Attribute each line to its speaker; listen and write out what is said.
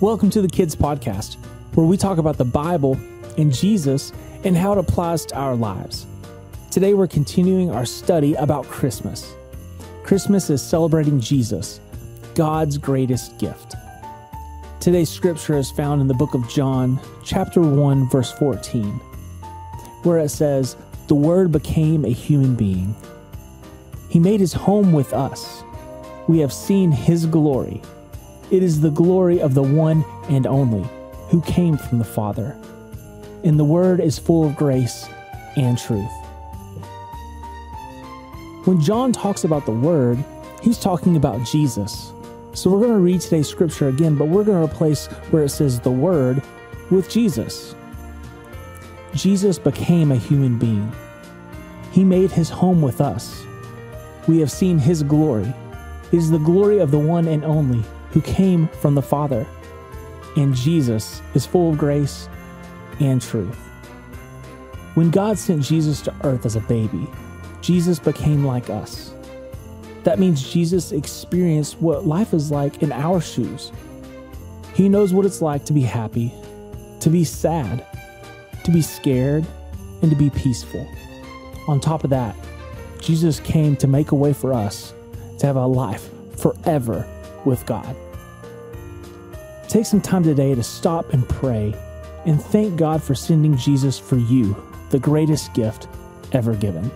Speaker 1: Welcome to the Kids Podcast, where we talk about the Bible and Jesus and how it applies to our lives. Today, we're continuing our study about Christmas. Christmas is celebrating Jesus, God's greatest gift. Today's scripture is found in the book of John, chapter 1, verse 14, where it says, The Word became a human being. He made his home with us. We have seen his glory it is the glory of the one and only who came from the Father. And the Word is full of grace and truth. When John talks about the Word, he's talking about Jesus. So we're going to read today's scripture again, but we're going to replace where it says the Word with Jesus. Jesus became a human being. He made his home with us. We have seen his glory. It is the glory of the one and only who came from the Father. And Jesus is full of grace and truth. When God sent Jesus to earth as a baby, Jesus became like us. That means Jesus experienced what life is like in our shoes. He knows what it's like to be happy, to be sad, to be scared, and to be peaceful. On top of that, Jesus came to make a way for us to have a life forever with God. Take some time today to stop and pray and thank God for sending Jesus for you, the greatest gift ever given.